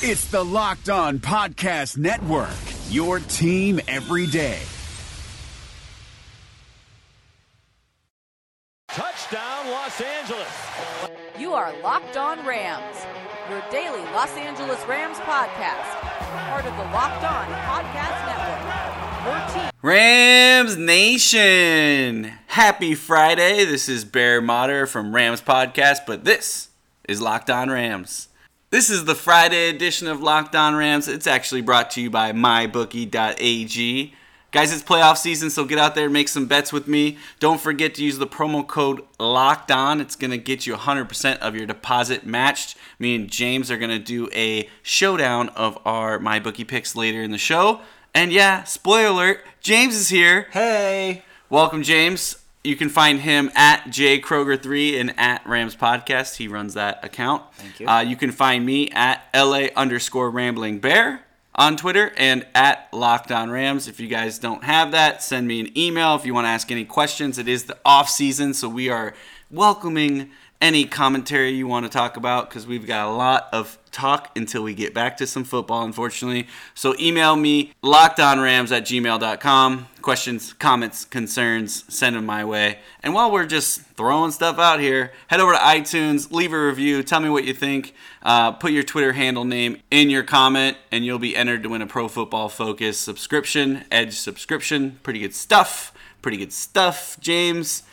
It's the Locked On Podcast Network, your team every day. Touchdown, Los Angeles. You are Locked On Rams, your daily Los Angeles Rams podcast, part of the Locked On Podcast Network. Your team. Rams Nation! Happy Friday. This is Bear Motter from Rams Podcast, but this is Locked On Rams. This is the Friday edition of Locked On Rams. It's actually brought to you by mybookie.ag. Guys, it's playoff season, so get out there and make some bets with me. Don't forget to use the promo code Locked On. It's going to get you 100% of your deposit matched. Me and James are going to do a showdown of our MyBookie picks later in the show. And yeah, spoiler alert, James is here. Hey. Welcome, James. You can find him at jkroger3 and at Rams Podcast. He runs that account. Thank you. Uh, you can find me at LA underscore Rambling Bear on Twitter and at Locked On Rams. If you guys don't have that, send me an email if you want to ask any questions. It is the off season, so we are welcoming any commentary you want to talk about because we've got a lot of talk until we get back to some football, unfortunately. So email me, lockedonrams at gmail.com. Questions, comments, concerns, send them my way. And while we're just throwing stuff out here, head over to iTunes, leave a review, tell me what you think. Uh, put your Twitter handle name in your comment, and you'll be entered to win a Pro Football Focus subscription, Edge subscription. Pretty good stuff. Pretty good stuff, James.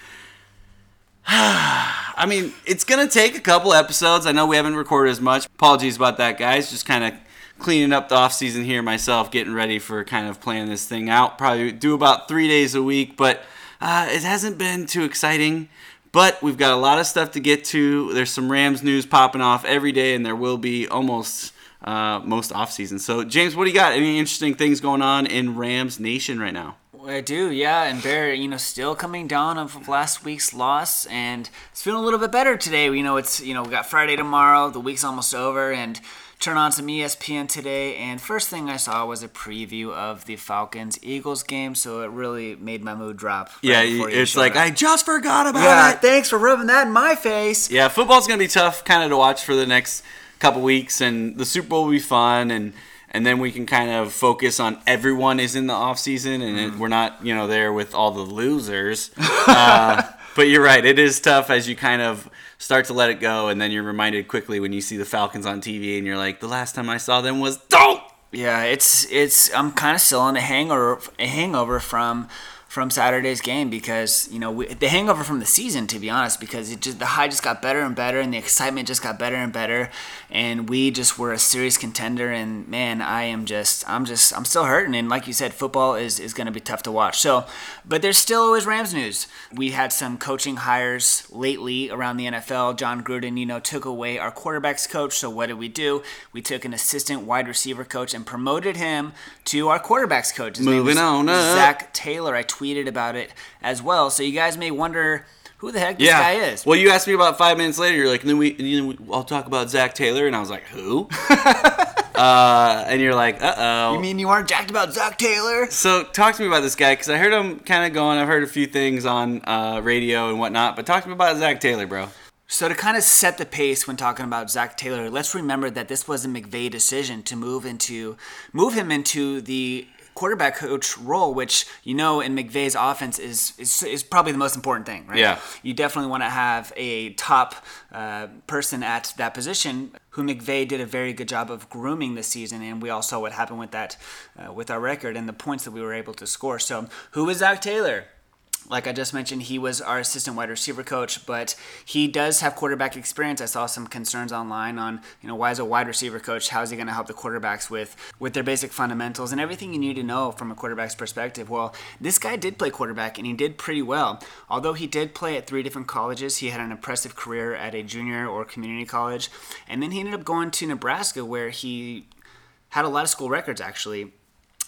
I mean, it's gonna take a couple episodes. I know we haven't recorded as much. Apologies about that, guys. Just kind of cleaning up the off season here myself, getting ready for kind of playing this thing out. Probably do about three days a week, but uh, it hasn't been too exciting. But we've got a lot of stuff to get to. There's some Rams news popping off every day, and there will be almost uh, most off season. So, James, what do you got? Any interesting things going on in Rams Nation right now? I do, yeah. And Bear, you know, still coming down of last week's loss, and it's feeling a little bit better today. You know, it's you know we got Friday tomorrow. The week's almost over, and turn on some ESPN today. And first thing I saw was a preview of the Falcons Eagles game, so it really made my mood drop. right Yeah, it's like up. I just forgot about yeah. it. Thanks for rubbing that in my face. Yeah, football's gonna be tough, kind of to watch for the next couple weeks, and the Super Bowl will be fun, and and then we can kind of focus on everyone is in the off season, and it, we're not you know there with all the losers. uh, but you're right, it is tough as you kind of start to let it go, and then you're reminded quickly when you see the Falcons on TV, and you're like, the last time I saw them was dope. Yeah, it's it's I'm kind of still on a hangover a hangover from from Saturday's game because you know we, the hangover from the season to be honest because it just the high just got better and better and the excitement just got better and better. And we just were a serious contender and man I am just I'm just I'm still hurting. And like you said football is is going to be tough to watch. So but there's still always Rams news. We had some coaching hires lately around the NFL Jon Gruden you know took away our quarterbacks coach. So what did we do? We took an assistant wide receiver coach and promoted him to our quarterbacks coach. His Moving on up. Zac Taylor. I tweeted about it as well so you guys may wonder who the heck this yeah. guy is Well, you asked me about five minutes later. You're like, and then we, and then we I'll talk about Zac Taylor, and I was like, who? uh, and you're like, uh oh. you mean you aren't jacked about Zac Taylor So talk to me about this guy because I heard him kind of going. I've heard a few things on uh, radio and whatnot, but talk to me about Zac Taylor, bro. So to kind of set the pace when talking about Zac Taylor, let's remember that this was a McVay decision to move into move him into the quarterback coach role, which you know in McVay's offense is is, is probably the most important thing, right? Yeah. You definitely want to have a top uh, person at that position. Who McVay did a very good job of grooming this season, and we all saw what happened with that, uh, with our record and the points that we were able to score. So, who is Zac Taylor? Like I just mentioned, he was our assistant wide receiver coach, but he does have quarterback experience. I saw some concerns online on, you know, why is a wide receiver coach? How is he going to help the quarterbacks with with their basic fundamentals and everything you need to know from a quarterback's perspective? Well, this guy did play quarterback and he did pretty well. Although he did play at three different colleges, he had an impressive career at a junior or community college, and then he ended up going to Nebraska where he had a lot of school records actually.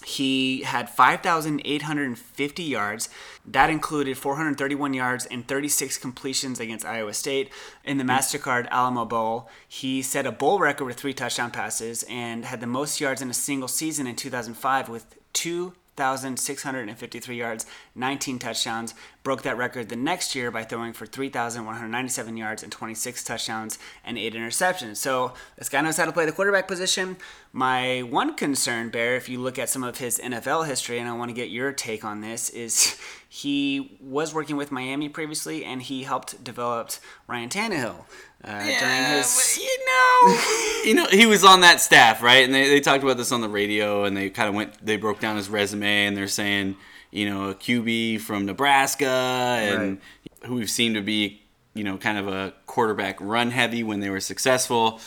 He had 5,850 yards. That included 431 yards and 36 completions against Iowa State. In the MasterCard Alamo Bowl, he set a bowl record with three touchdown passes and had the most yards in a single season in 2005 with 2,653 yards, 19 touchdowns. Broke that record the next year by throwing for 3,197 yards and 26 touchdowns and 8 interceptions. So this guy knows how to play the quarterback position. My one concern, Bear, if you look at some of his NFL history, and I want to get your take on this, is he was working with Miami previously and he helped develop Ryan Tannehill. Uh, during his you know, you know, he was on that staff, right? And they, they talked about this on the radio, and they kind of went, they broke down his resume, and they're saying, you know, a QB from Nebraska, and who we've seen to be, you know, kind of a quarterback run heavy when they were successful.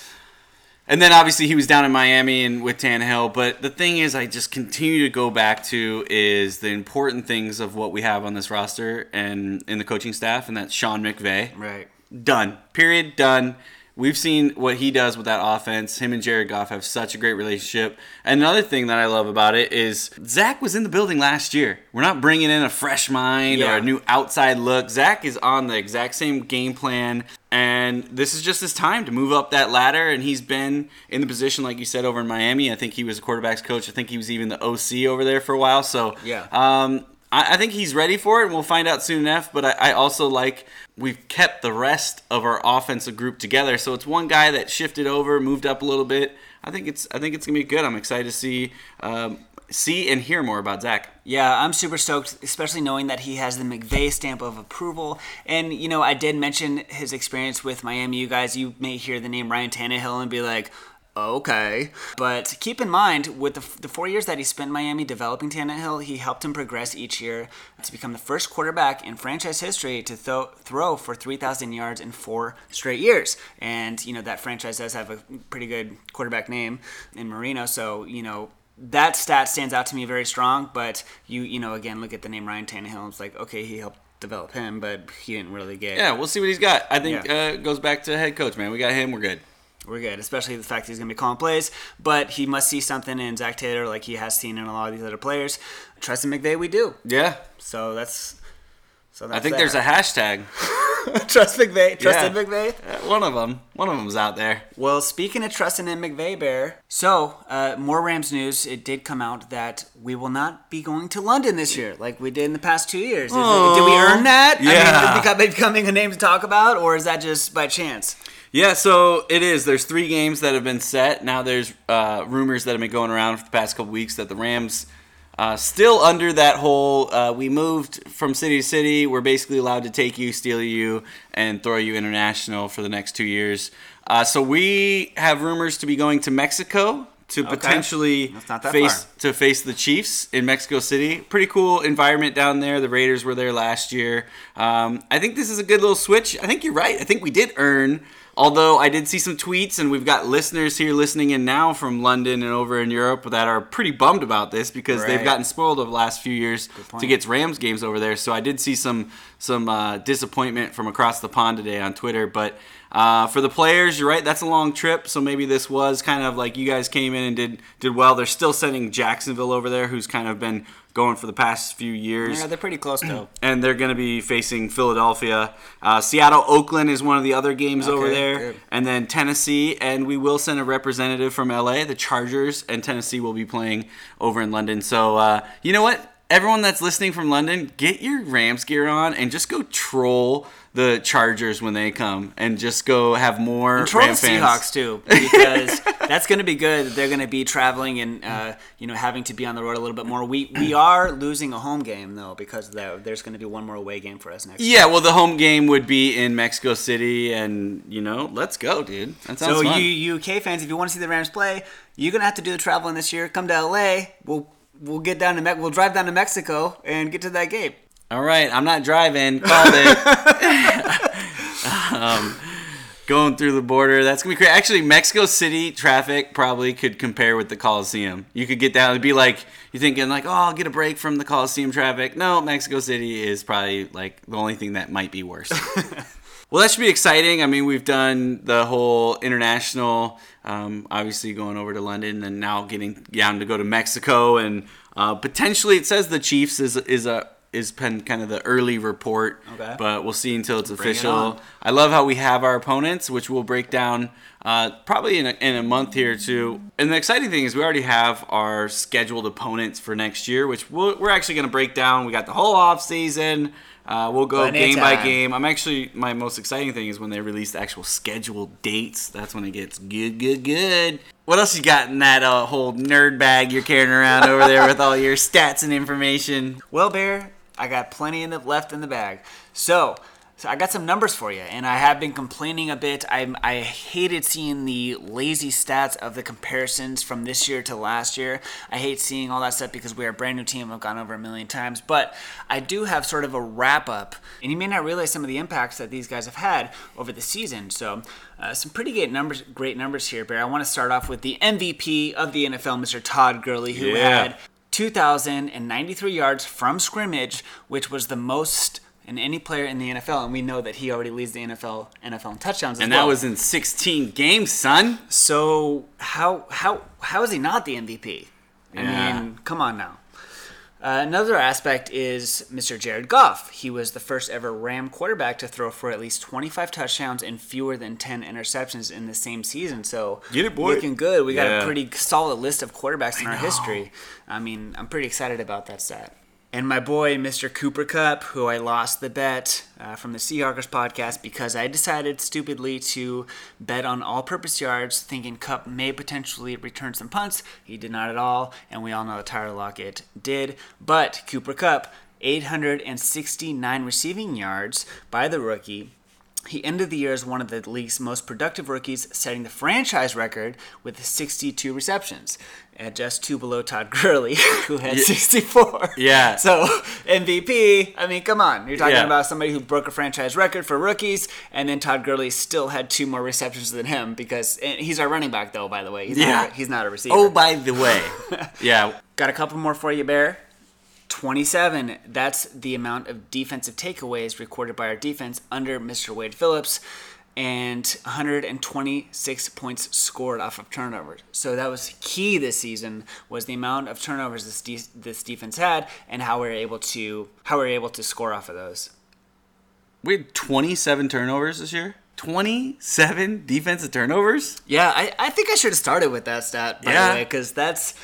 And then obviously he was down in Miami and with Tannehill. But the thing is, I just continue to go back to is the important things of what we have on this roster and in the coaching staff, and that's Sean McVay right. done. Period. Done. We've seen what he does with that offense. Him and Jared Goff have such a great relationship. And another thing that I love about it is Zac was in the building last year. We're not bringing in a fresh mind or a new outside look. Zac is on the exact same game plan. And this is just his time to move up that ladder. And he's been in the position, like you said, over in Miami. I think he was a quarterback's coach. I think he was even the OC over there for a while. So, Yeah. um, I, I think he's ready for it, and we'll find out soon enough. But I, I also like we've kept the rest of our offensive group together, so it's one guy that shifted over, moved up a little bit. I think it's I think it's gonna be good. I'm excited to see um, see and hear more about Zac. Yeah, I'm super stoked, especially knowing that he has the McVay stamp of approval. And, you know, I did mention his experience with Miami. You guys, you may hear the name Ryan Tannehill and be like, okay. But keep in mind, with the, the four years that he spent in Miami developing Tannehill, he helped him progress each year to become the first quarterback in franchise history to throw, throw for 3,000 yards in four straight years. And, you know, that franchise does have a pretty good quarterback name in Marino. So, you know, that stat stands out to me very strong. But you, you know, again, look at the name Ryan Tannehill. It's like, okay, he helped develop him, but he didn't really get. Yeah, we'll see what he's got. I think Yeah. uh, goes back to head coach, man. We got him. We're good. We're good, especially the fact that he's going to be calling plays. But he must see something in Zac Taylor, like he has seen in a lot of these other players. Trust in McVay, we do. Yeah, So that's. So that's I think there's a hashtag. trust McVay. Trust Yeah. in McVay. Uh, One of them. One of them's out there. Well, speaking of trusting in McVay, Bear. So, uh, more Rams news. It did come out that we will not be going to London this year, like we did in the past two years. Is did we earn that? I Yeah. mean, is it becoming a name to talk about, or is that just by chance? Yeah, so it is. There's three games that have been set. Now there's uh, rumors that have been going around for the past couple weeks that the Rams uh, still under that whole uh, we moved from city to city. We're basically allowed to take you, steal you, and throw you international for the next two years. Uh, so we have rumors to be going to Mexico to potentially not that face far. to face the Chiefs in Mexico City. Pretty cool environment down there. The Raiders were there last year. Um, I think this is a good little switch. I think you're right. I think we did earn. Although I did see some tweets, and we've got listeners here listening in now from London and over in Europe that are pretty bummed about this because they've gotten spoiled over the last few years to get Rams games over there. So I did see some some uh, disappointment from across the pond today on Twitter. But uh, for the players, you're right. That's a long trip. So maybe this was kind of like you guys came in and did did well. They're still sending Jacksonville over there, who's kind of been going for the past few years Yeah, they're pretty close though. and they're going to be facing Philadelphia. Uh, Seattle, Oakland is one of the other games over there, good. and then Tennessee. And we will send a representative from LA. The Chargers and Tennessee will be playing over in London. So uh, you know what? Everyone that's listening from London, get your Rams gear on and just go troll the Chargers when they come, and just go have more Troll the fans. Seahawks too, because that's going to be good. They're going to be traveling and uh, you know having to be on the road a little bit more. We we are losing a home game though because there's going to be one more away game for us next. Year. Yeah, well, the home game would be in Mexico City, and you know, let's go, dude. That sounds So fun. you UK fans, if you want to see the Rams play, you're gonna have to do the traveling this year. Come to LA. We'll we'll get down to Me- we'll drive down to Mexico and get to that game. All right, I'm not driving. Called it. um, going through the border, that's gonna be crazy. Actually, Mexico City traffic probably could compare with the Coliseum. You could get down. It'd be like you're thinking like, oh, I'll get a break from the Coliseum traffic. No, Mexico City is probably like the only thing that might be worse. Well, that should be exciting. I mean, we've done the whole international, um, obviously going over to London, and now getting down to go to Mexico, and uh, potentially it says the Chiefs is is a is been kind of the early report. Okay. But we'll see until it's Bring official. on. I love how we have our opponents, which we'll break down uh, probably in a, in a month here or two. And the exciting thing is we already have our scheduled opponents for next year, which we'll, we're actually going to break down. We got the whole off season. Uh, we'll go Plenty game by game. I'm actually my most exciting thing is when they release the actual scheduled dates. That's when it gets good, good, good. What else you got in that uh, whole nerd bag you're carrying around over there with all your stats and information? Well, Bear, I got plenty in the, left in the bag. So, so I got some numbers for you, and I have been complaining a bit. I, I hated seeing the lazy stats of the comparisons from this year to last year. I hate seeing all that stuff because we're a brand new team. I've gone over a million times, but I do have sort of a wrap up, and you may not realize some of the impacts that these guys have had over the season. So, uh, some pretty great numbers, great numbers here, Bear. I want to start off with the MVP of the NFL, Mr. Todd Gurley, who Yeah. had 2,093 yards from scrimmage, which was the most in any player in the NFL, and we know that he already leads the NFL NFL in touchdowns. As And well. that was in 16 games, son. so how how how is he not the MVP? I Yeah. mean, come on now. Uh, another aspect is Mr. Jared Goff. He was the first ever Ram quarterback to throw for at least 25 touchdowns and fewer than 10 interceptions in the same season. So Get it, boy. looking good. We got Yeah. a pretty solid list of quarterbacks in our history. I mean, I'm pretty excited about that stat. And my boy, Mr. Cooper Kupp, who I lost the bet uh, from the Seahawkers podcast because I decided stupidly to bet on all purpose yards, thinking Kupp may potentially return some punts. He did not at all, and we all know that Tyler Lockett did. But Cooper Kupp, 869 receiving yards by the rookie. He ended the year as one of the league's most productive rookies, setting the franchise record with 62 receptions, at just two below Todd Gurley, who had 64. Yeah. So MVP, I mean, come on, you're talking Yeah. about somebody who broke a franchise record for rookies, and then Todd Gurley still had two more receptions than him because and he's our running back, though. By the way, he's Yeah. not, he's not a receiver. Oh, by the way. yeah. Got a couple more for you, Bear. 27. That's the amount of defensive takeaways recorded by our defense under Mr. Wade Phillips. And 126 points scored off of turnovers. So that was key this season was the amount of turnovers this, de- this defense had and how we were able to how we were able to score off of those. We had 27 turnovers this year. 27 defensive turnovers? Yeah, I, I think I should have started with that stat by Yeah. the way, because that's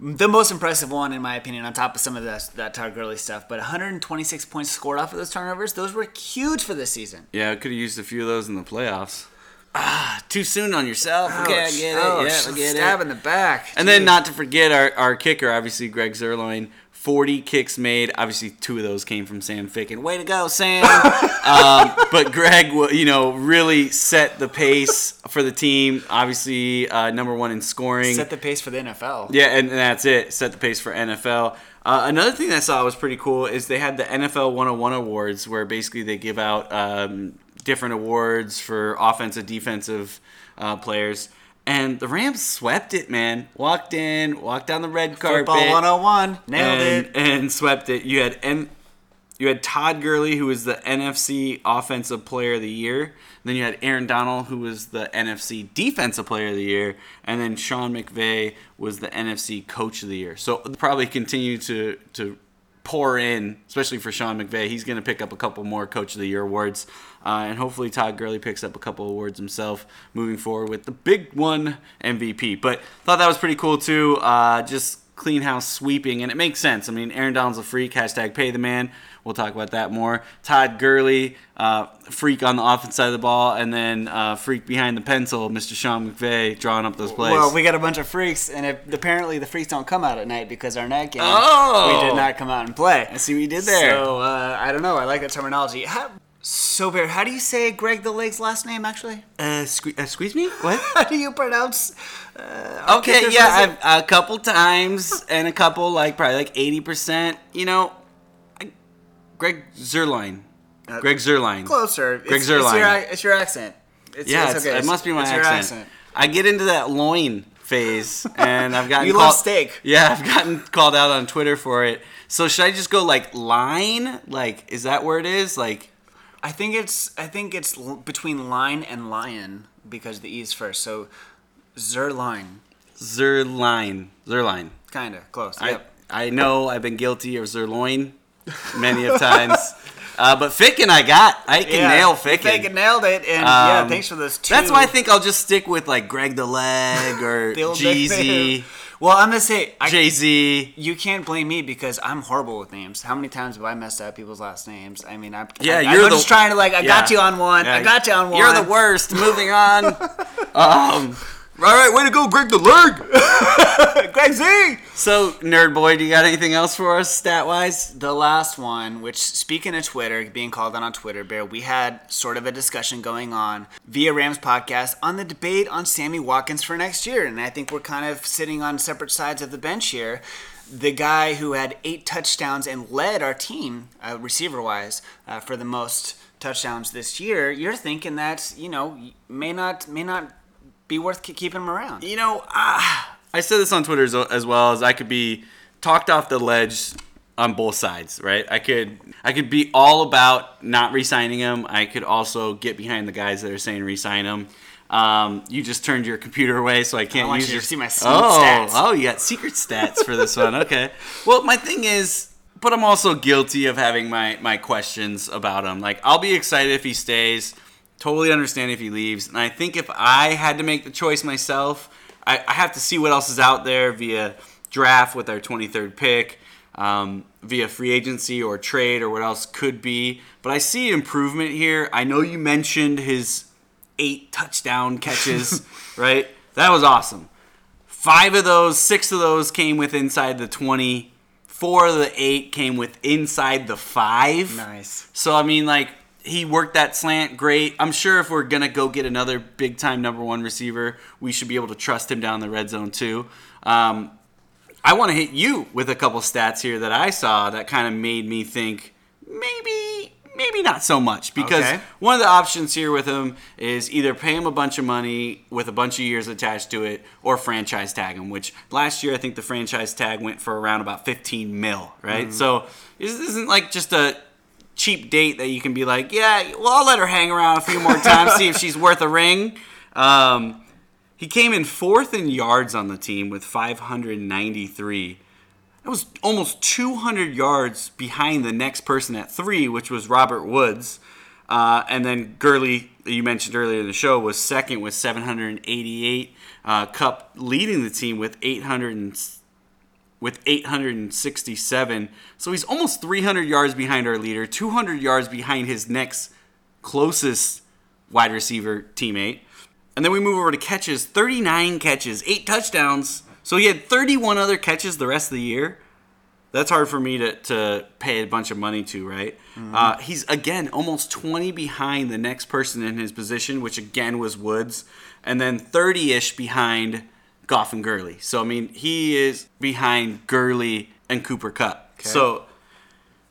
the most impressive one in my opinion. On top of some of that that Todd Gurley stuff, but 126 points scored off of those turnovers, those were huge for this season. Yeah, I could have used a few of those in the playoffs. Ah, too soon on yourself. okay, I get it. ouch, yeah, I get stab it. in the back. And then not to forget our, our kicker, obviously Greg Zerloin. 40 kicks made. Obviously, two of those came from Sam Ficken. Way to go, Sam! um, but Greg, you know, really set the pace for the team. Obviously, uh, number one in scoring. set the pace for the NFL. Yeah, and, and that's it. Set the pace for NFL. Uh, another thing I saw was pretty cool is they had the NFL 101 awards where basically they give out um, different awards for offensive, defensive uh, players. And the Rams swept it, man. Walked in, walked down the red carpet, Football 101, nailed and, it. and swept it. You had N- you had Todd Gurley, who was the NFC Offensive Player of the Year. Then you had Aaron Donald, who was the NFC Defensive Player of the Year, and then Sean McVay was the NFC Coach of the Year. So probably continue to to pour in, especially for Sean McVay. He's going to pick up a couple more Coach of the Year awards, uh, and hopefully Todd Gurley picks up a couple awards himself moving forward with the big one MVP. But thought that was pretty cool too. Uh, just clean house sweeping, and it makes sense. I mean, Aaron Donald's a freak. Hashtag pay the man. We'll talk about that more. Todd Gurley, uh, freak on the offense side of the ball, and then uh, freak behind the pencil, Mr. Sean McVay, drawing up those plays. Well, we got a bunch of freaks, and if, apparently the freaks don't come out at night because our night game, Oh! we did not come out and play. I see what you did there. So uh, I don't know. I like that terminology. How, so, Bear, how do you say Greg the Lake's last name actually? uh, sque- uh, squeeze me? What? How do you pronounce? Okay, yeah. I've, a couple times, and a couple like probably like eighty percent. You know, Greg Zerline, uh, Greg Zerline, Closer. Greg it's, it's, your, it's your accent. It's, Yeah, it's okay. it must be my your accent. I get into that loin phase, and I've gotten You called, love steak. Yeah, I've gotten called out on Twitter for it. So should I just go like line? Like, is that where it is? Like, I think it's I think it's l- between line and lion because the e's first. So Zerline, Zerline, Zerline. kind of close. I Yep. I know I've been guilty of Zerloin. Many of times. Uh, but Ficken, I got. I can nail Ficken. Ficken nailed it, and yeah, Um, thanks for those two. That's why I think I'll just stick with like Greg the Leg or Jeezy. Well, I'm gonna say I, Jay Z. you can't blame me because I'm horrible with names. How many times have I messed up people's last names? I mean, I, Yeah, I, you're I'm the- just trying to like, I got you on one. Yeah, I got you on one. You're the worst. Moving on. um, all right, way to go, Greg the Lurg! Greg Z. So, nerd boy, do you got anything else for us, stat wise? The last one, which speaking of Twitter, being called out on Twitter, Bear, we had sort of a discussion going on via Rams podcast on the debate on Sammy Watkins for next year. And I think we're kind of sitting on separate sides of the bench here. The guy who had eight touchdowns and led our team, uh, receiver wise, uh, for the most touchdowns this year, you're thinking that, you know, may not may not be worth keeping him around. You know, ah, I said this on Twitter as, as well as I could be talked off the ledge on both sides, right? I could I could be all about not re-signing him. I could also get behind the guys that are saying re-sign him. Um, you just turned your computer away, so I can't want use you to your see my secret oh, stats. Oh, you got secret stats for this one. Okay. Well, my thing is, but I'm also guilty of having my my questions about him. Like, I'll be excited if he stays. Totally understand if he leaves. And I think if I had to make the choice myself, I, I have to see what else is out there via draft with our 23rd pick, um, via free agency or trade or what else could be. But I see improvement here. I know you mentioned his eight touchdown catches, right? That was awesome. Five of those, six of those came with inside the 20. Four of the eight came with inside the five. Nice. So, I mean, like, he worked that slant great. I'm sure if we're going to go get another big time number one receiver, we should be able to trust him down the red zone, too. Um, I want to hit you with a couple stats here that I saw that kind of made me think maybe maybe not so much because Okay. one of the options here with him is either pay him a bunch of money with a bunch of years attached to it or franchise tag him which last year I think the franchise tag went for around about 15 mil right so this isn't like just a cheap date that you can be like yeah well I'll let her hang around a few more times see if she's worth a ring um, he came in fourth in yards on the team with 593. That was almost 200 yards behind the next person at three, which was Robert Woods. Uh, and then Gurley, you mentioned earlier in the show, was second with 788. Uh, Kupp leading the team with 800 and, with 867. So he's almost 300 yards behind our leader, 200 yards behind his next closest wide receiver teammate. And then we move over to catches 39 catches, 8 touchdowns. So he had 31 other catches the rest of the year. That's hard for me to, to pay a bunch of money to, right? Uh, he's, again, almost 20 behind the next person in his position, which again was Woods. And then 30 ish behind Goff and Gurley. So, I mean, he is behind Gurley and Cooper Kupp. So,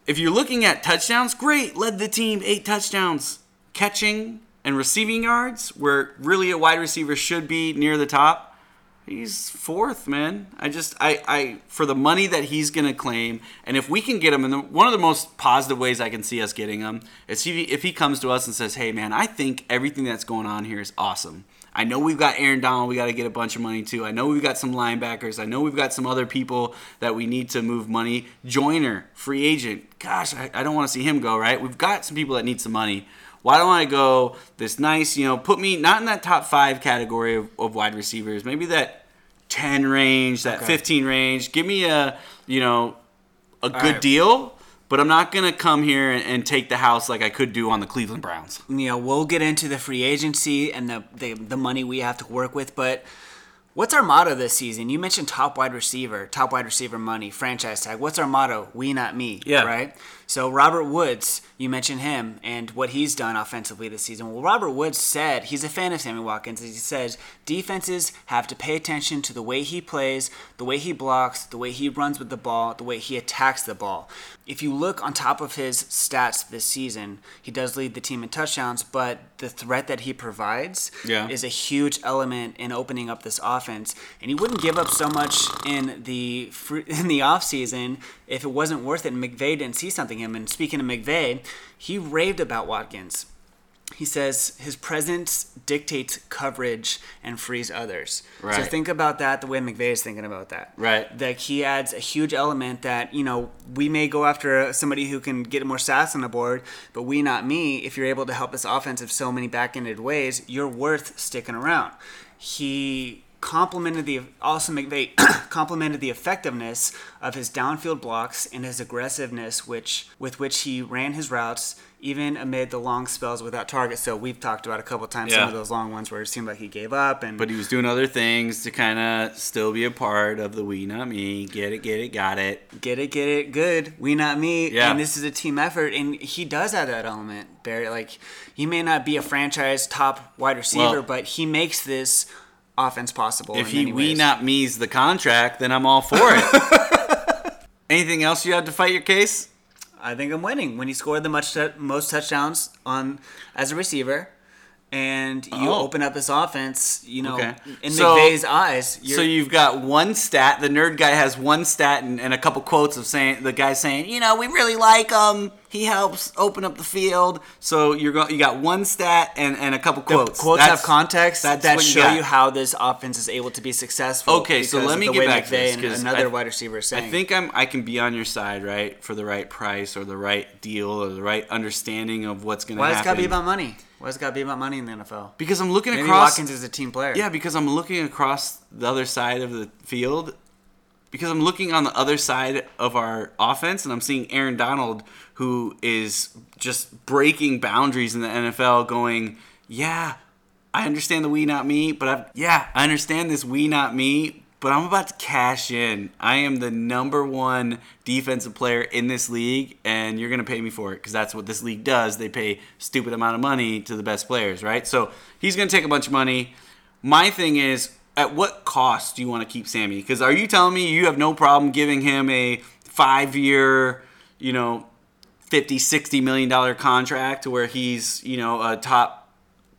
if you're looking at touchdowns, great, led the team, eight touchdowns. Catching and receiving yards, where really a wide receiver should be near the top, he's fourth, man. I just, I, I, for the money that he's gonna claim, and if we can get him, and the, one of the most positive ways I can see us getting him is he, if he comes to us and says, "Hey, man, I think everything that's going on here is awesome." I know we've got Aaron Donald, we got to get a bunch of money too. I know we've got some linebackers. I know we've got some other people that we need to move money. Joyner, free agent. Gosh, I, I don't want to see him go, right? We've got some people that need some money. Why don't I go this nice, you know, put me not in that top five category of, of wide receivers, maybe that 10 range, that 15 range. Give me a, you know, a good right. deal, but I'm not to come here and, and take the house like I could do on the Cleveland Browns. know, we'll get into the free agency and the, the the money we have to work with, but what's our motto this season? You mentioned top wide receiver, top wide receiver money, franchise tag. What's our motto? We not me. Yeah. Right? So Robert Woods, you mentioned him and what he's done offensively this season. Well, Robert Woods said he's a fan of Sammy Watkins. He says defenses have to pay attention to the way he plays, the way he blocks, the way he runs with the ball, the way he attacks the ball. If you look on top of his stats this season, he does lead the team in touchdowns, but the threat that he provides Yeah. is a huge element in opening up this offense. And he wouldn't give up so much in the in the offseason if it wasn't worth it. And McVay didn't see something in him. And speaking of McVay, he raved about Watkins. he says his presence dictates coverage and frees others. Right. So think about that the way McVay is thinking about that. Right. That he adds a huge element that, you know, we may go after somebody who can get more stats on the board, but we, not me, if you're able to help this offense in so many back-ended ways, you're worth sticking around. He complimented the also McVay complimented the effectiveness of his downfield blocks and his aggressiveness which with which he ran his routes even amid the long spells without targets. So we've talked about a couple times some of those long ones where it seemed like he gave up and But he was doing other things to kind of still be a part of the we, not me. Get it, get it, got it. get it, get it, good. We not me. Yeah. And this is a team effort, and he does have that element, Barry. Like he may not be a franchise top wide receiver, Well- but he makes this offense possible. If he we, not me's the contract, then I'm all for it. Anything else you had to fight your case? I think I'm winning when he scored the much most touchdowns on as a receiver. And you Oh. open up this offense, you know, Okay. in So- McVay's eyes. You're, So you've got one stat. The nerd guy has one stat and, and a couple quotes of saying the guy saying, you know, we really like him. He helps open up the field. So you're go, you got one stat and, and a couple the quotes. quotes That's- have context that show got. you how this offense is able to be successful. Okay, so because let me get back to this, and 'cause another I- wide receiver is saying. I think I'm I can be on your side, right, for the right price or the right deal or the right understanding of what's going to Why happen. does it got to be about money? Why does it got to be about money in the NFL? because I'm looking Maybe across. Watkins is a team player. Yeah, because I'm looking across the other side of the field. Because I'm looking on the other side of our offense and I'm seeing Aaron Donald, who is just breaking boundaries in the NFL, going, Yeah, I understand the we, not me, but I've, yeah, I understand this we, not me, but I'm about to cash in. I am the number one defensive player in this league, and you're going to pay me for it because that's what this league does. They pay stupid amount of money to the best players, right? So he's going to take a bunch of money. My thing is, at what cost do you want to keep Sammy? Because are you telling me you have no problem giving him a five year, you know, 50, 60 million dollar contract where he's, you know, a top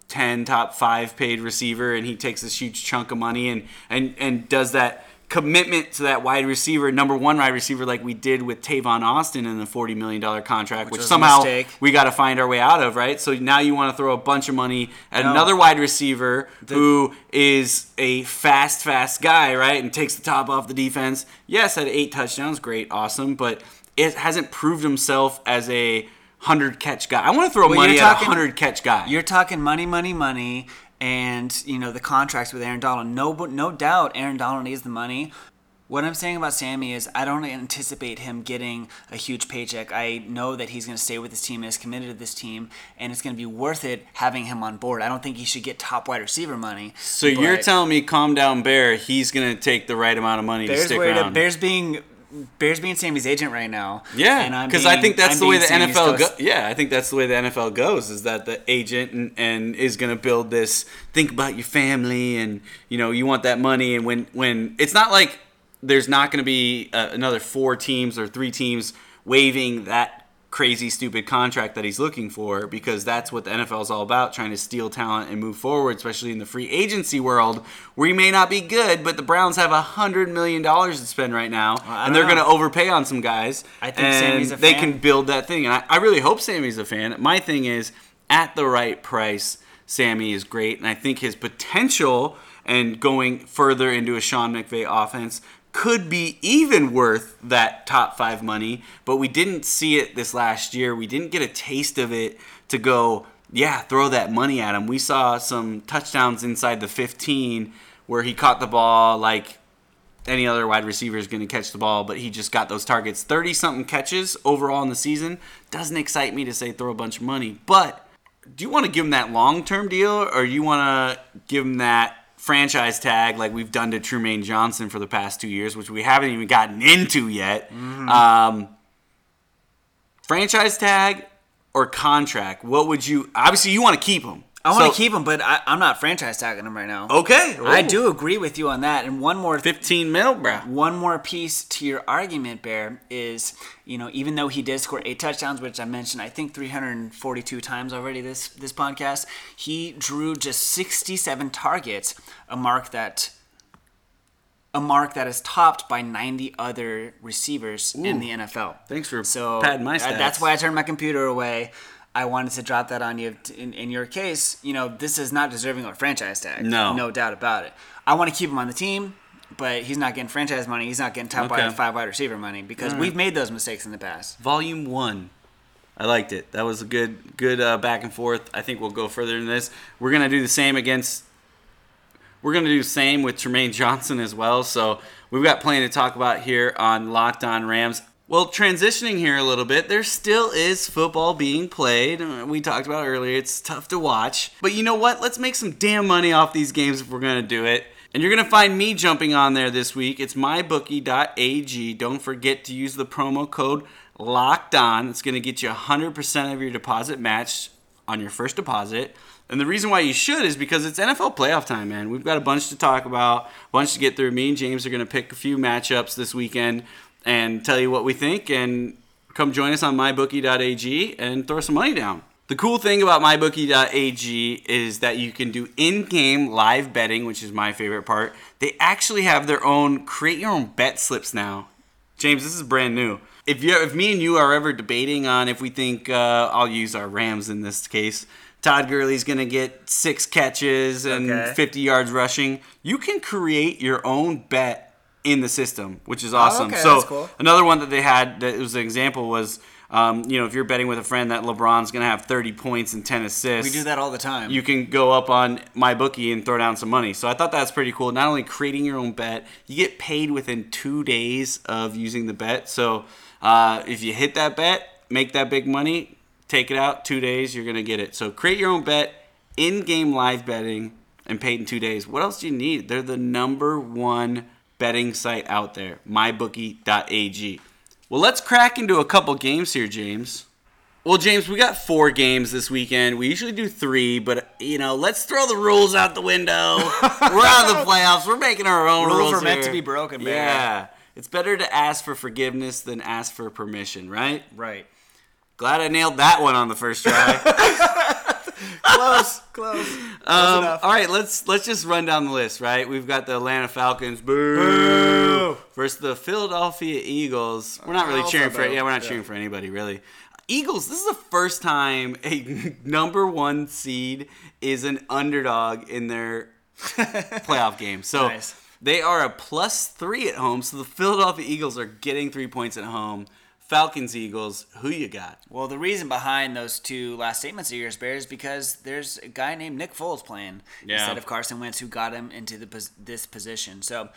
10, top 5 paid receiver and he takes this huge chunk of money and and and does that commitment to that wide receiver, number one wide receiver, like we did with Tavon Austin in the $40 million contract, which, a somehow we got to find our way out of, right? So now you want to throw a bunch of money at No. another wide receiver who is a fast, fast guy, right? And takes the top off the defense. Yes, had eight touchdowns, great, awesome, but it hasn't proved himself as a 100 catch guy. I want to throw Well, money you're at a talking- 100 catch guy. You're talking money, money, money, and you know the contracts with Aaron Donald. No, no doubt, Aaron Donald needs the money. What I'm saying about Sammy is I don't anticipate him getting a huge paycheck. I know that he's going to stay with his team and is committed to this team, and it's going to be worth it having him on board. I don't think he should get top wide receiver money. so you're telling me, calm down, Bear. He's gonna take the right amount of money to stick around. Bears being Bears being Sammy's agent right now. Yeah, because I think that's I'm the way the Sammy's NFL goes. Yeah, I think that's the way the NFL goes. Is that the agent and, and is going to build this? Think about your family, and you know you want that money. And when when it's not like there's not going to be uh, another four teams or three teams waiving that crazy stupid contract that he's looking for because that's what the NFL is all about trying to steal talent and move forward especially in the free agency world where you may not be good but the Browns have a hundred million dollars to spend right now I and they're going to overpay on some guys I think Sammy's a they fan. can build that thing and I, I really hope Sammy's a fan my thing is at the right price Sammy is great and I think his potential and going further into a Sean McVay offense could be even worth that top five money, but we didn't see it this last year. We didn't get a taste of it to go, yeah, throw that money at him. We saw some touchdowns inside the 15 where he caught the ball like any other wide receiver is going to catch the ball, but he just got those targets. 30 something catches overall in the season doesn't excite me to say throw a bunch of money, but do you want to give him that long term deal or you want to give him that franchise tag like we've done to Trumaine Johnson for the past two years, which we haven't even gotten into yet? Mm-hmm. Um, franchise tag or contract? What would you? Obviously, you want to keep him. I want So- to keep him, but I, I'm not franchise tagging him right now. Okay, I do agree with you on that. And one more 15 mil, bro. One more piece to your argument, Bear, is you know even though he did score eight touchdowns, which I mentioned I think 342 times already this this podcast, he drew just 67 targets, a mark that a mark that is topped by 90 other receivers in the NFL. Thanks for so my uh, That's why I turned my computer away. I wanted to drop that on you. In, in your case, you know, this is not deserving of a franchise tag. No. No doubt about it. I want to keep him on the team, but he's not getting franchise money. He's not getting top Okay. wide, five wide receiver money because we've made those mistakes in the past. Volume one. I liked it. That was a good, good uh, back and forth. I think we'll go further than this. We're gonna do the same against. We're gonna do the same with Trumaine Johnson as well. So we've got plenty to talk about here on Locked On Rams. Well, transitioning here a little bit, there still is football being played. Uh, We talked about it earlier. It's tough to watch, but you know what? Let's make some damn money off these games if we're gonna do it. And you're gonna find me jumping on there this week. It's mybookie.ag. Don't forget to use the promo code locked on. It's gonna get you 100% of your deposit matched on your first deposit. And the reason why you should is because it's NFL playoff time, man. We've got a bunch to talk about, a bunch to get through. Me and James are gonna pick a few matchups this weekend and tell you what we think. And come join us on mybookie.ag and throw some money down. The cool thing about mybookie.ag is that you can do in-game live betting, which is my favorite part. They actually have their own create your own bet slips now. James, this is brand new. If you if me and you are ever debating on if we think uh, I'll use our Rams in this case, Todd Gurley's gonna get six catches and Okay. 50 yards rushing, you can create your own bet in the system, which is awesome. okay, so cool. another one that they had that was an example was, um, you know, if you're betting with a friend that LeBron's gonna have 30 points and 10 assists, We do that all the time. you can go up on my bookie and throw down some money. So I thought that's pretty cool. Not only creating your own bet, you get paid within two days of using the bet. So uh, if you hit that bet, make that big money, take it out two days, you're gonna get it. So create your own bet, in-game live betting, and paid in two days. What else do you need? They're the number one betting site out there. MyBookie.ag. Well, let's crack into a couple games here, James. Well, James, we got four games this weekend. We usually do three, but you know, let's throw the rules out the window. We're out of the playoffs. We're making our own Rules rules. are meant here. to be broken, man. Yeah, it's better to ask for forgiveness than ask for permission, right? right. Glad I nailed that one on the first try. Close, close. Um, all right, let's let's just run down the list. Right, we've got the Atlanta Falcons, boo, versus the Philadelphia Eagles. We're not really cheering for boo. yeah, we're not Yeah. cheering for anybody really. Eagles. This is the first time a number one seed is an underdog in their playoff game. So Nice. they are a plus three at home. So the Philadelphia Eagles are getting three points at home. Falcons, Eagles. Who you got? Well, the reason behind those two last statements of yours, Bear, is because there's a guy named Nick Foles playing Yeah. instead of Carson Wentz, who got him into the this position. So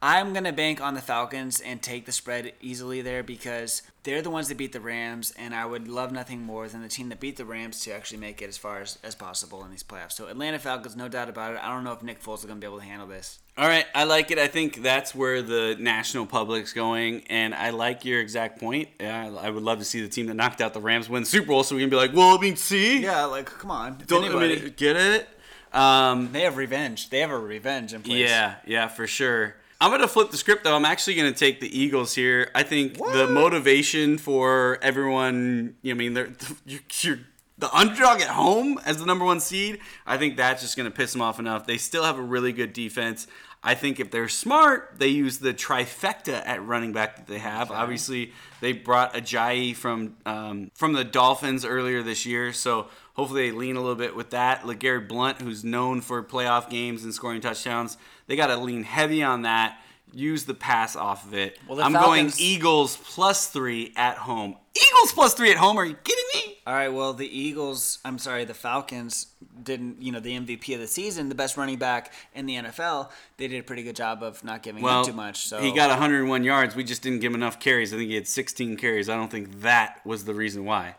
I'm gonna bank on the Falcons and take the spread easily there because they're the ones that beat the Rams, and I would love nothing more than the team that beat the Rams to actually make it as far as, as possible in these playoffs. So Atlanta Falcons, no doubt about it. I don't know if Nick Foles is gonna be able to handle this. All right, I like it. I think that's where the national public's going, and I like your exact point. Yeah, I would love to see the team that knocked out the Rams win the Super Bowl, so we can be like, well, I mean, see, Yeah, like come on, don't I anybody- mean, get it? Um, they have revenge. They have a revenge in place. yeah, yeah, for sure. I'm gonna flip the script though. I'm actually gonna take the Eagles here. I think the motivation for everyone. You know, I mean, they're, you're, you're the underdog at home as the number one seed. I think that's just gonna piss them off enough. They still have a really good defense. I think if they're smart, they use the trifecta at running back that they have. Obviously, they brought Ajayi from um, from the Dolphins earlier this year, so hopefully they lean a little bit with that. LeGarrette Blount, who's known for playoff games and scoring touchdowns, they got to lean heavy on that. Use the pass off of it. Well, I'm Falcons- going Eagles plus three at home. Eagles plus three at home? Are you kidding me? All right, well, the Eagles, I'm sorry, the Falcons didn't, you know, the MVP of the season, the best running back in the NFL, they did a pretty good job of not giving Well, up too much. So he got 101 yards. We just didn't give him enough carries. I think he had 16 carries. I don't think that was the reason why.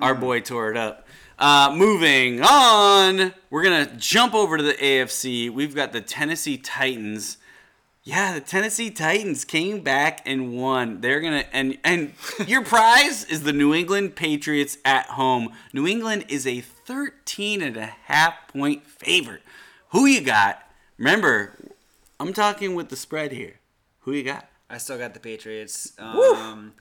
Our boy tore it up. Uh, moving on, we're gonna jump over to the AFC. We've got the Tennessee Titans. Yeah, the Tennessee Titans came back and won. They're gonna and and your prize is the New England Patriots at home. New England is a 13 and a half point favorite. Who you got? Remember, I'm talking with the spread here. Who you got? I still got the Patriots. Um,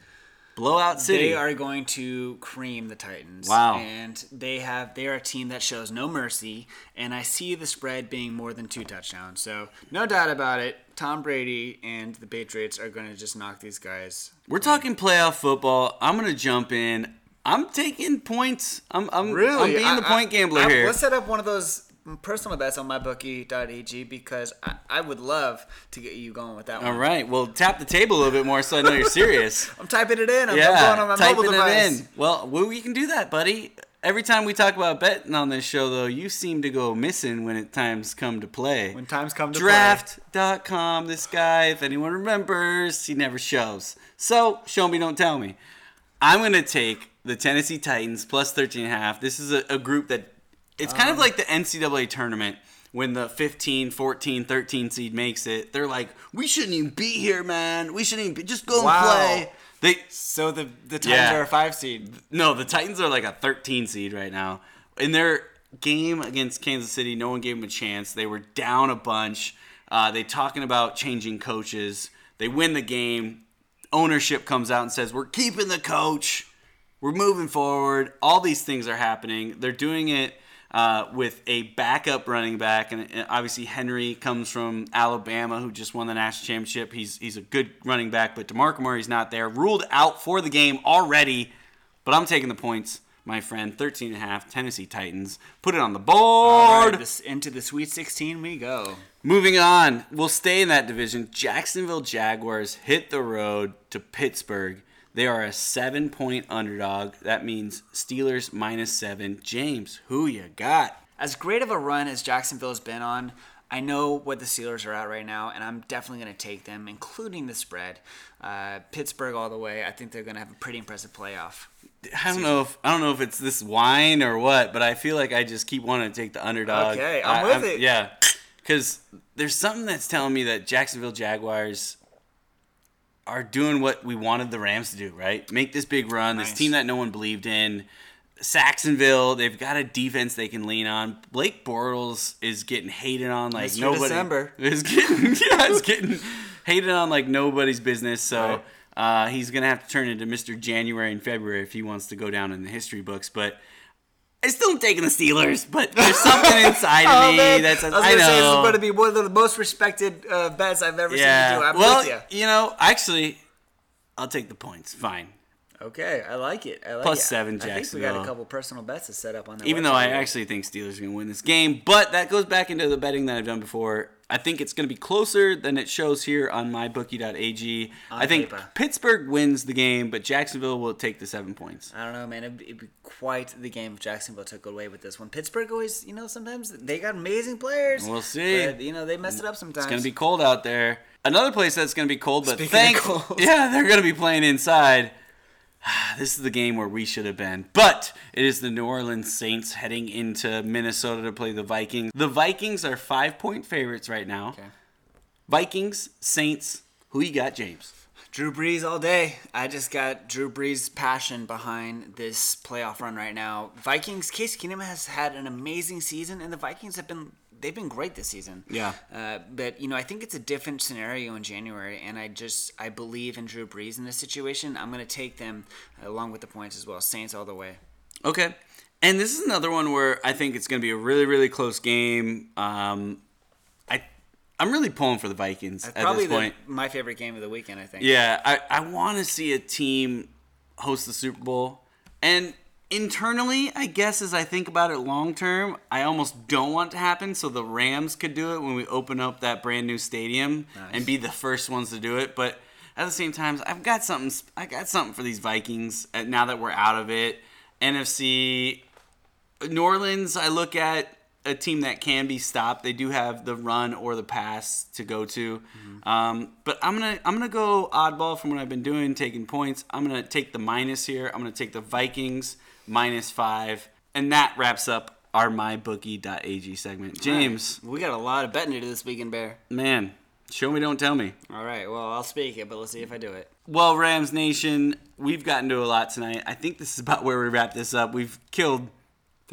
Blowout City. they are going to cream the Titans. Wow. And they have they are a team that shows no mercy, and I see the spread being more than two touchdowns. So no doubt about it. Tom Brady and the Patriots are going to just knock these guys. We're talking playoff football. I'm gonna jump in. I'm taking points. I'm I'm, I'm being the point gambler I, here. Let's set up one of those personal bets on mybookie.ag because I, I would love to get you going with that one. All right. Well, tap the table a little bit more so I know you're serious. I'm typing it in. I'm, yeah, I'm going on my typing mobile device. it in. Well, we can do that, buddy. Every time we talk about betting on this show, though, you seem to go missing when it times come to play. When times come to play. Draft.com, this guy, if anyone remembers, he never shows. So, show me, don't tell me. I'm going to take the Tennessee Titans plus 13.5. This is a, a group that, it's kind Um. of like the NCAA tournament when the 15, 14, 13 seed makes it. They're like, we shouldn't even be here, man. We shouldn't even be, just go Wow. and play. They, So the the Titans Yeah. are a five seed. no, the Titans are like a 13 seed right now. In their game against Kansas City, no one gave them a chance. They were down a bunch. Uh, they talking about changing coaches. They win the game. Ownership comes out and says, "We're keeping the coach. We're moving forward." All these things are happening. They're doing it uh, with a backup running back, and and obviously Henry comes from Alabama, who just won the national championship. He's he's a good running back, but DeMarco Murray's not there. Ruled out for the game already. But I'm taking the points, my friend. 13 and a half, Tennessee Titans. Put it on the board. right, this, into the Sweet 16 we go. Moving on, we'll stay in that division. Jacksonville Jaguars hit the road to Pittsburgh. They are a seven point underdog. That means Steelers minus seven. James, who you got? As great of a run as Jacksonville has been on, I know what the Steelers are at right now, and I'm definitely going to take them, including the spread. Uh, Pittsburgh all the way. I think they're going to have a pretty impressive playoff. I don't know if I don't know if it's this wine or what, but I feel like I just keep wanting to take the underdog. Okay, I'm I- with it. Yeah, because there's something that's telling me that Jacksonville Jaguars are doing what we wanted the Rams to do, right? Make this big run. This team that no one believed in. Jacksonville, they've got a defense they can lean on. Blake Bortles is getting hated on like Mr. nobody. December. Is getting yeah, it's getting hated on like nobody's business. So uh, he's gonna have to turn into Mr. January and February if he wants to go down in the history books. But I still am taking the Steelers. But there's something inside of me Oh, man. that says I was I gonna say this is going to be one of the most respected uh, bets I've ever yeah. seen you do. I'm well, you. you know, actually, I'll take the points. Fine. Okay, I like it. I like Plus it. seven, I think we got a couple personal bets to set up on that. Even though I actually think Steelers are going to win this game, but that goes back into the betting that I've done before. I think it's going to be closer than it shows here on mybookie.ag. I think paper. Pittsburgh wins the game, but Jacksonville will take the seven points. I don't know, man. It'd, it'd be quite the game if Jacksonville took away with this one. Pittsburgh always, you know, sometimes they got amazing players. We'll see. But, you know, they mess it up sometimes. It's going to be cold out there. Another place that's going to be cold, but Speaking thank cold. yeah, they're going to be playing inside. This is the game where we should have been. But it is the New Orleans Saints heading into Minnesota to play the Vikings. The Vikings are five point favorites right now. Okay. Vikings, Saints. Who you got, James? Drew Brees all day. I just got Drew Brees' passion behind this playoff run right now. Vikings, Case Keenum has had an amazing season, and the Vikings have been they've been great this season. Yeah. Uh, but you know, I think it's a different scenario in January, and I just I believe in Drew Brees in this situation. I'm going to take them along with the points as well. Saints all the way. Okay. And this is another one where I think it's going to be a really, really close game. Um, I, I'm really pulling for the Vikings at Probably this the, point. my favorite game of the weekend. I think. Yeah, I, I want to see a team host the Super Bowl. And internally, I guess as I think about it long term, I almost don't want to happen so the Rams could do it when we open up that brand new stadium and be the first ones to do it. But at the same time, I've got something I got something for these Vikings uh, now that we're out of it. NFC New Orleans, I look at a team that can be stopped. They do have the run or the pass to go to, um, but I'm gonna I'm gonna go oddball from what I've been doing, taking points. I'm gonna take the minus here. I'm gonna take the Vikings minus five, and that wraps up our mybookie.ag segment. James, We got a lot of betting to do this weekend, Bear. man, show me, don't tell me. All right. Well, I'll speak it, but let's see if I do it. Well, Rams Nation, we've gotten to a lot tonight. I think this is about where we wrap this up. We've killed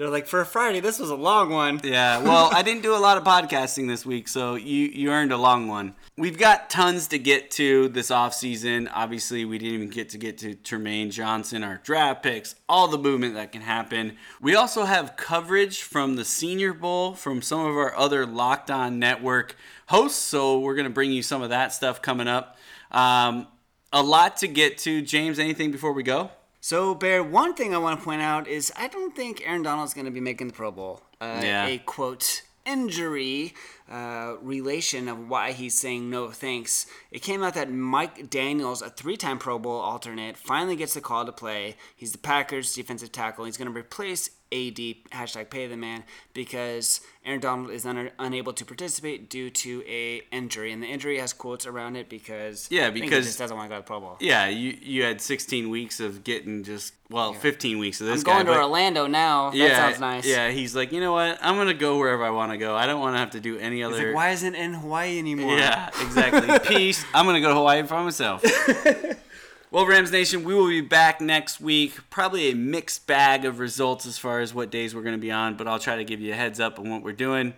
They're like for a Friday. This was a long one. Yeah, well, I didn't do a lot of podcasting this week, so you you earned a long one. We've got tons to get to this offseason. Obviously, we didn't even get to get to Trumaine Johnson, our draft picks, all the movement that can happen. We also have coverage from the Senior Bowl from some of our other Locked On Network hosts, so we're going to bring you some of that stuff coming up. Um, a lot to get to. James, anything before we go? So, Bear, one thing I want to point out is I don't think Aaron Donald's going to be making the Pro Bowl. Uh, Yeah. A quote injury uh, relation of why he's saying no thanks. It came out that Mike Daniels, a three-time Pro Bowl alternate, finally gets the call to play. He's the Packers defensive tackle. He's going to replace AD hashtag pay the man because Aaron Donald is un- unable to participate due to a injury, and the injury has quotes around it because Yeah, I he because- just doesn't want to go to the Pro Bowl. Yeah, you you had 16 weeks of getting just well, 15 weeks of this I'm going guy. to Orlando now. That yeah, sounds nice. Yeah, he's like, you know what? I'm gonna go wherever I want to go. I don't want to have to do any He's other. like, why isn't it in Hawaii anymore? Yeah, exactly. Peace. I'm gonna go to Hawaii by myself. well, Rams Nation, we will be back next week. Probably a mixed bag of results as far as what days we're gonna be on, but I'll try to give you a heads up on what we're doing.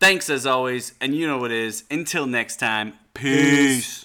Thanks as always, and you know what it is. Until next time, peace.